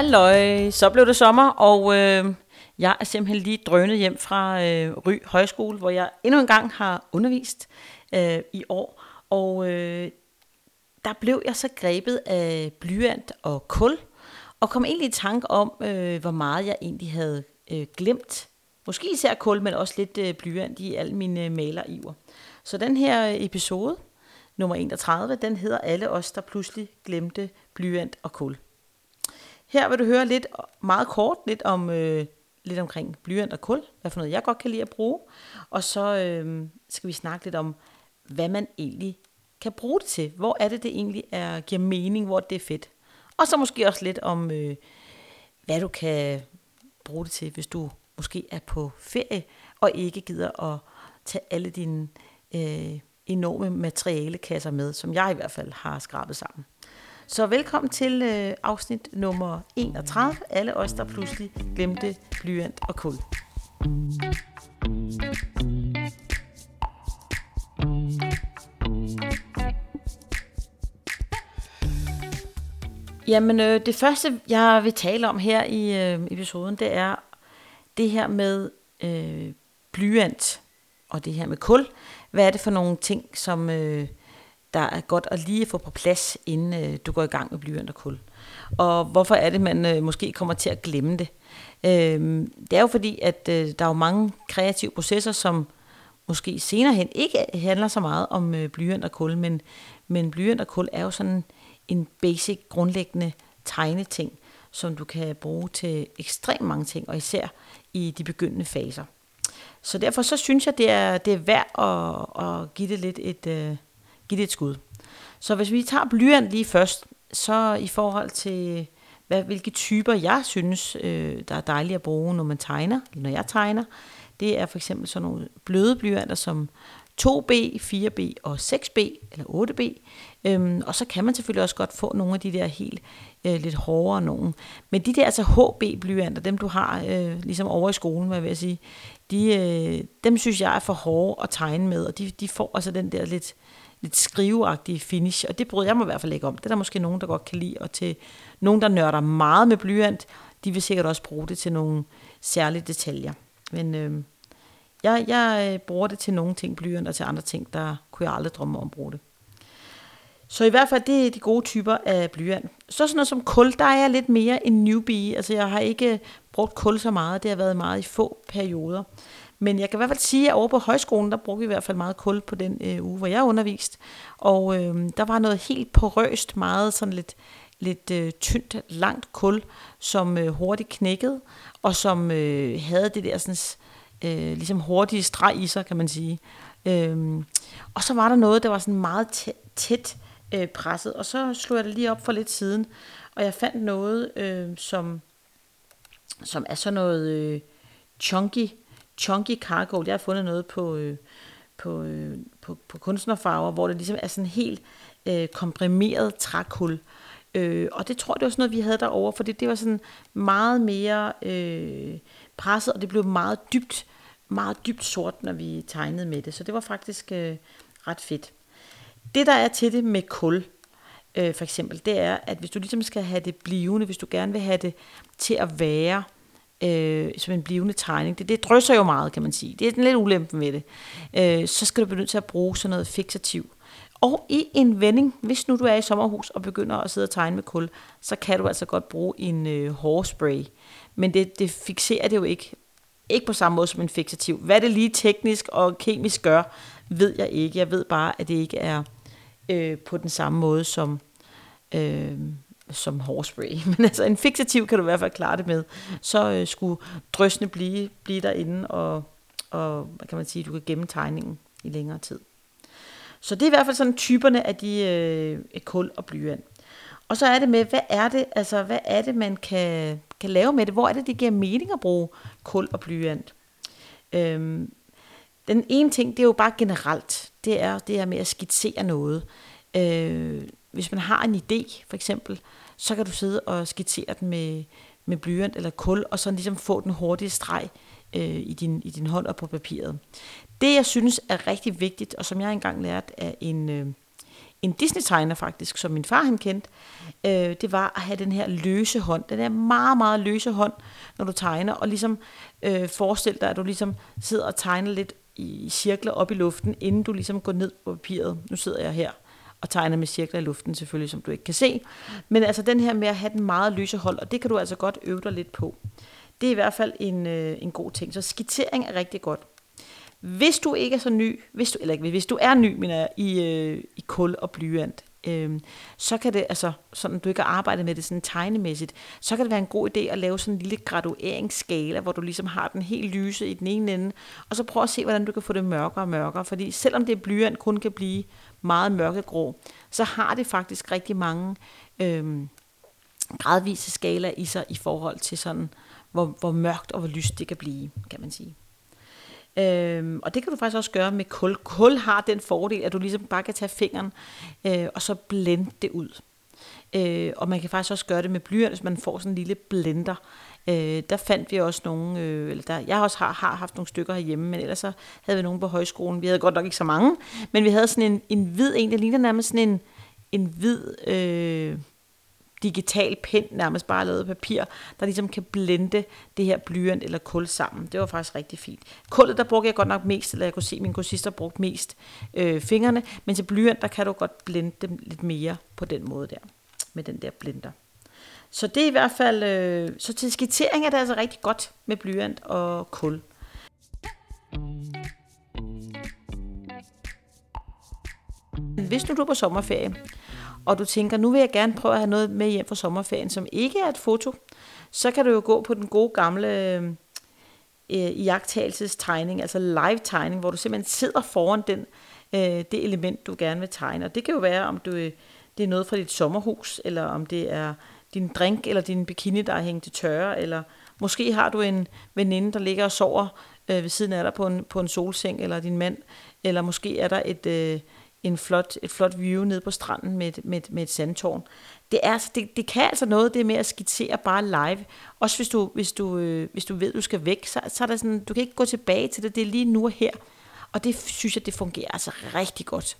Halløj, så blev det sommer, og øh, jeg er simpelthen lige drønet hjem fra øh, Ry Højskole, hvor jeg endnu en gang har undervist øh, i år. Og øh, der blev jeg så grebet af blyant og kul, og kom egentlig i tanke om, øh, hvor meget jeg egentlig havde øh, glemt. Måske især kul, men også lidt øh, blyant i alle mine øh, maleriver. Så den her episode, nummer 31, den hedder Alle os, der pludselig glemte blyant og kul. Her vil du høre lidt, meget kort, lidt om øh, lidt omkring blyant og kul, hvad for noget jeg godt kan lide at bruge, og så øh, skal vi snakke lidt om, hvad man egentlig kan bruge det til. Hvor er det, det egentlig er, giver mening, hvor det er fedt. Og så måske også lidt om, øh, hvad du kan bruge det til, hvis du måske er på ferie, og ikke gider at tage alle dine øh, enorme materialekasser med, som jeg i hvert fald har skrabet sammen. Så velkommen til øh, afsnit nummer 31. Alle os, der pludselig glemte blyant og kul. Jamen, øh, det første, jeg vil tale om her i øh, episoden, det er det her med øh, blyant og det her med kul. Hvad er det for nogle ting, som... Øh, der er godt at lige få på plads, inden øh, du går i gang med blyant og kul. Og hvorfor er det, man øh, måske kommer til at glemme det? Øh, det er jo fordi, at øh, der er jo mange kreative processer, som måske senere hen ikke handler så meget om øh, blyant og kul, men, men blyant og kul er jo sådan en basic, grundlæggende tegneting, som du kan bruge til ekstremt mange ting, og især i de begyndende faser. Så derfor så synes jeg, det er, det er værd at, at give det lidt et, øh, øh, give det et skud. Så hvis vi tager blyant lige først, så i forhold til, hvad, hvilke typer jeg synes, øh, der er dejlige at bruge, når man tegner, eller når jeg tegner, det er for eksempel sådan nogle bløde blyanter som 2B, 4B og 6B eller 8B. Øhm, og så kan man selvfølgelig også godt få nogle af de der helt øh, lidt hårdere nogen. Men de der altså HB-blyanter, dem du har øh, ligesom over i skolen, hvad jeg vil sige, de, øh, dem synes jeg er for hårde at tegne med, og de, de får altså den der lidt, lidt skriveagtige finish, og det bryder jeg mig i hvert fald ikke om. Det er der måske nogen, der godt kan lide, og til nogen, der nørder meget med blyant, de vil sikkert også bruge det til nogle særlige detaljer. Men øh, jeg, jeg øh, bruger det til nogle ting blyant, og til andre ting, der kunne jeg aldrig drømme om at bruge det. Så i hvert fald, det er de gode typer af blyant. Så sådan noget som kul, der er jeg lidt mere en newbie. Altså jeg har ikke brugt kul så meget, det har været meget i få perioder. Men jeg kan i hvert fald sige, at over på højskolen, der brugte vi i hvert fald meget kul på den øh, uge, hvor jeg undervist. Og øh, der var noget helt porøst, meget sådan lidt, lidt øh, tyndt, langt kul, som øh, hurtigt knækkede, og som øh, havde det der sådan, øh, ligesom hurtige streg i sig, kan man sige. Øh, og så var der noget, der var sådan meget tæt, tæt øh, presset, og så slog jeg det lige op for lidt siden, og jeg fandt noget, øh, som, som er sådan noget øh, chunky, chunky cargo. Jeg har fundet noget på, øh, på, øh, på, på kunstnerfarver, hvor det ligesom er sådan helt øh, komprimeret trækul. Øh, og det tror jeg, det var sådan noget, vi havde derovre, fordi det var sådan meget mere øh, presset, og det blev meget dybt, meget dybt sort, når vi tegnede med det. Så det var faktisk øh, ret fedt. Det, der er til det med kul, øh, for eksempel, det er, at hvis du ligesom skal have det blivende, hvis du gerne vil have det til at være øh, øh, som en blivende tegning, det, det drysser jo meget, kan man sige. Det er den lidt ulempen ved det. Øh, så skal du begynde til at bruge sådan noget fixativ. Og i en vending, hvis nu du er i sommerhus og begynder at sidde og tegne med kul, så kan du altså godt bruge en øh, hårspray. Men det, det fixerer det jo ikke. Ikke på samme måde som en fixativ. Hvad det lige teknisk og kemisk gør, ved jeg ikke. Jeg ved bare, at det ikke er øh, på den samme måde som, øh, som hårspray. Men altså en fixativ kan du i hvert fald klare det med. Så øh, skulle drøsne blive, blive derinde, og, og hvad kan man sige, du kan gemme tegningen i længere tid. Så det er i hvert fald sådan typerne af de øh, kul og blyant. Og så er det med, hvad er det, altså, hvad er det man kan, kan lave med det? Hvor er det, det giver mening at bruge kul og blyant? Øhm, den ene ting, det er jo bare generelt, det er det her med at skitsere noget. Øh, hvis man har en idé, for eksempel, så kan du sidde og skitsere den med, med blyant eller kul, og så ligesom få den hurtige streg øh, i, din, i din hånd og på papiret. Det, jeg synes er rigtig vigtigt, og som jeg engang lærte af en, øh, en Disney-tegner faktisk, som min far han kendte, øh, det var at have den her løse hånd. Den er meget, meget løse hånd, når du tegner, og ligesom øh, forestil dig, at du ligesom sidder og tegner lidt i cirkler op i luften, inden du ligesom går ned på papiret. Nu sidder jeg her og tegner med cirkler i luften selvfølgelig, som du ikke kan se. Men altså den her med at have den meget lyse hold, og det kan du altså godt øve dig lidt på. Det er i hvert fald en, øh, en god ting. Så skitsering er rigtig godt. Hvis du ikke er så ny, hvis du, eller ikke, hvis du er ny, mener jeg, i, øh, i kul og blyant, øhm, så kan det, altså sådan du ikke har arbejdet med det sådan tegnemæssigt, så kan det være en god idé at lave sådan en lille gradueringsskala, hvor du ligesom har den helt lyse i den ene ende, og så prøv at se, hvordan du kan få det mørkere og mørkere, fordi selvom det blyant kun kan blive meget mørkegrå, så har det faktisk rigtig mange øhm, gradvise skala i sig i forhold til sådan, hvor, hvor mørkt og hvor lyst det kan blive, kan man sige. Øhm, og det kan du faktisk også gøre med kul. Kul har den fordel, at du ligesom bare kan tage fingeren øh, og så blende det ud. Øh, og man kan faktisk også gøre det med blyant, hvis man får sådan en lille blender. Øh, der fandt vi også nogle, øh, eller der, jeg også har, har haft nogle stykker herhjemme, men ellers så havde vi nogle på højskolen. Vi havde godt nok ikke så mange, men vi havde sådan en, en hvid en, der ligner nærmest sådan en, en hvid... Øh, digital pen, nærmest bare lavet papir, der ligesom kan blende det her blyant eller kul sammen. Det var faktisk rigtig fint. Kullet, der brugte jeg godt nok mest, eller jeg kunne se, at min kursister brugte mest øh, fingrene, men til blyant, der kan du godt blende dem lidt mere på den måde der, med den der blender. Så det er i hvert fald, øh, så til skitsering er det altså rigtig godt med blyant og kul. Hvis nu du er på sommerferie, og du tænker, nu vil jeg gerne prøve at have noget med hjem fra sommerferien, som ikke er et foto, så kan du jo gå på den gode gamle øh, øh iagtagelsestegning, altså live-tegning, hvor du simpelthen sidder foran den, øh, det element, du gerne vil tegne. Og det kan jo være, om du, øh, det er noget fra dit sommerhus, eller om det er din drink eller din bikini, der er hængt til tørre, eller måske har du en veninde, der ligger og sover øh, ved siden af dig på en, på en solseng, eller din mand, eller måske er der et... Øh, en flot, et flot view ned på stranden med, med, med et sandtårn. Det, er, altså, det, det kan altså noget, det med at skitsere bare live. Også hvis du, hvis du, øh, hvis du ved, at du skal væk, så, så er der sådan, du kan ikke gå tilbage til det, det er lige nu og her. Og det synes jeg, det fungerer altså rigtig godt.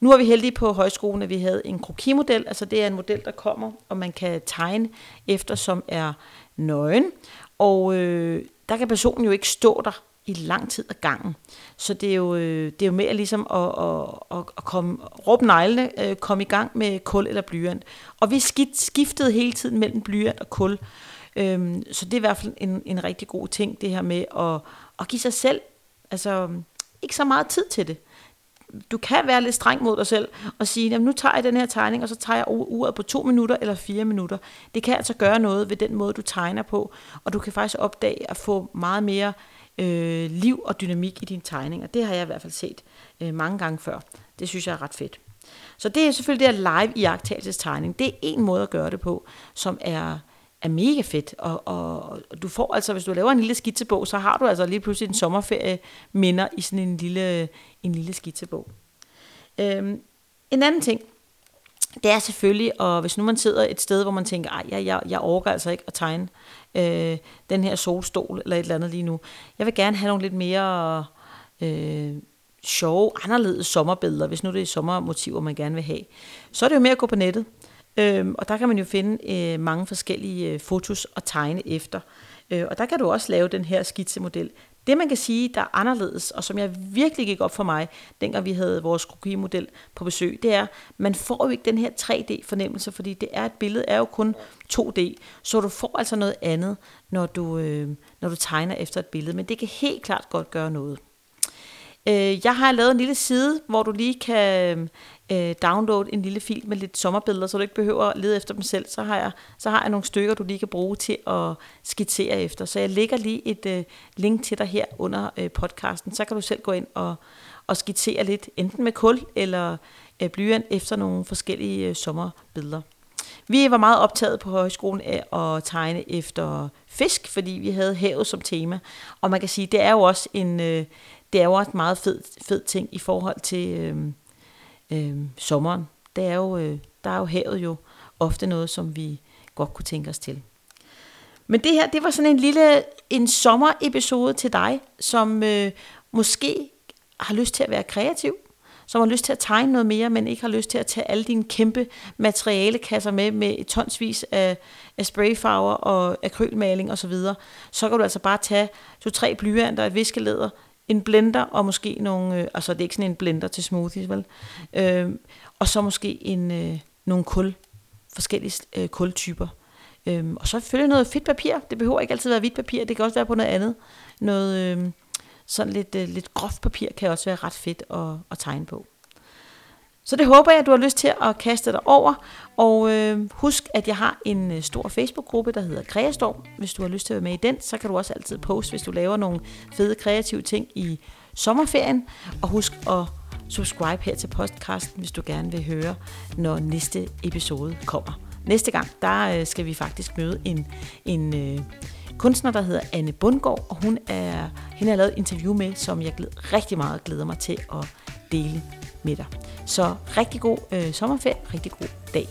Nu er vi heldige på højskolen, at vi havde en krokimodel, altså det er en model, der kommer, og man kan tegne efter, som er nøgen. Og øh, der kan personen jo ikke stå der i lang tid ad gangen. Så det er jo, øh, det er jo mere ligesom at, at, at, at komme, råbe neglene, øh, komme i gang med kul eller blyant. Og vi skiftede hele tiden mellem blyant og kul. Øhm, så det er i hvert fald en, en rigtig god ting, det her med at, at give sig selv altså, ikke så meget tid til det. Du kan være lidt streng mod dig selv og sige, jamen, nu tager jeg den her tegning, og så tager jeg uret på to minutter eller fire minutter. Det kan altså gøre noget ved den måde, du tegner på, og du kan faktisk opdage at få meget mere øh, øh, liv og dynamik i dine tegninger. Det har jeg i hvert fald set øh, mange gange før. Det synes jeg er ret fedt. Så det er selvfølgelig det her live iagtagelsestegning. Det er en måde at gøre det på, som er, er mega fedt. Og, og du får altså, hvis du laver en lille skitsebog, så har du altså lige pludselig en sommerferie minder i sådan en lille, en lille skitsebog. Øhm, en anden ting, det er selvfølgelig, og hvis nu man sidder et sted, hvor man tænker, at jeg, jeg, jeg overgår altså ikke at tegne øh, den her solstol eller et eller andet lige nu. Jeg vil gerne have nogle lidt mere øh, sjove, anderledes sommerbilleder, hvis nu det er sommermotiver, man gerne vil have. Så er det jo mere at gå på nettet, øh, og der kan man jo finde øh, mange forskellige øh, fotos og tegne efter. Øh, og der kan du også lave den her skitsemodel. Det man kan sige, der er anderledes, og som jeg virkelig gik op for mig, dengang vi havde vores krokimodel på besøg, det er, man får jo ikke den her 3D-fornemmelse, fordi det er et billede er jo kun 2D, så du får altså noget andet, når du, øh, når du tegner efter et billede, men det kan helt klart godt gøre noget. Øh, jeg har lavet en lille side, hvor du lige kan øh, downloade en lille fil med lidt sommerbilleder, så du ikke behøver at lede efter dem selv. Så har jeg, så har jeg nogle stykker, du lige kan bruge til at skitsere efter. Så jeg lægger lige et øh, link til dig her under øh, podcasten, så kan du selv gå ind og, og skitsere lidt, enten med kul eller øh, blyant, efter nogle forskellige øh, sommerbilleder. Vi var meget optaget på højskolen af at tegne efter fisk, fordi vi havde havet som tema. Og man kan sige, det er jo også en, øh, det er jo også en meget fed, fed ting i forhold til øh, øh, sommeren. Det er jo, øh, der er jo havet jo ofte noget, som vi godt kunne tænke os til. Men det her, det var sådan en lille en sommerepisode til dig, som øh, måske har lyst til at være kreativ, som har lyst til at tegne noget mere, men ikke har lyst til at tage alle dine kæmpe materialekasser med, med tonsvis af, af sprayfarver og akrylmaling osv., så, videre, så kan du altså bare tage to-tre blyanter, et viskeleder, en blender og måske nogle, øh, altså det er ikke sådan en blender til smoothies, vel? Øh, og så måske en, øh, nogle kul, forskellige øh, kultyper. Øh, og så selvfølgelig noget fedt papir. Det behøver ikke altid være hvidt papir, det kan også være på noget andet. Noget, øh, sådan lidt, øh, lidt groft papir kan også være ret fedt at, at tegne på. Så det håber jeg, at du har lyst til at kaste dig over. Og øh, husk, at jeg har en øh, stor Facebook-gruppe, der hedder Kreastorm. Hvis du har lyst til at være med i den, så kan du også altid poste, hvis du laver nogle fede kreative ting i sommerferien. Og husk at subscribe her til podcasten, hvis du gerne vil høre, når næste episode kommer. Næste gang, der øh, skal vi faktisk møde en, en øh, kunstner, der hedder Anne Bundgaard, og hun er, hende har lavet et interview med, som jeg glæder, rigtig meget glæder mig til at dele med dig. Så rigtig god øh, sommerferie, rigtig god dag.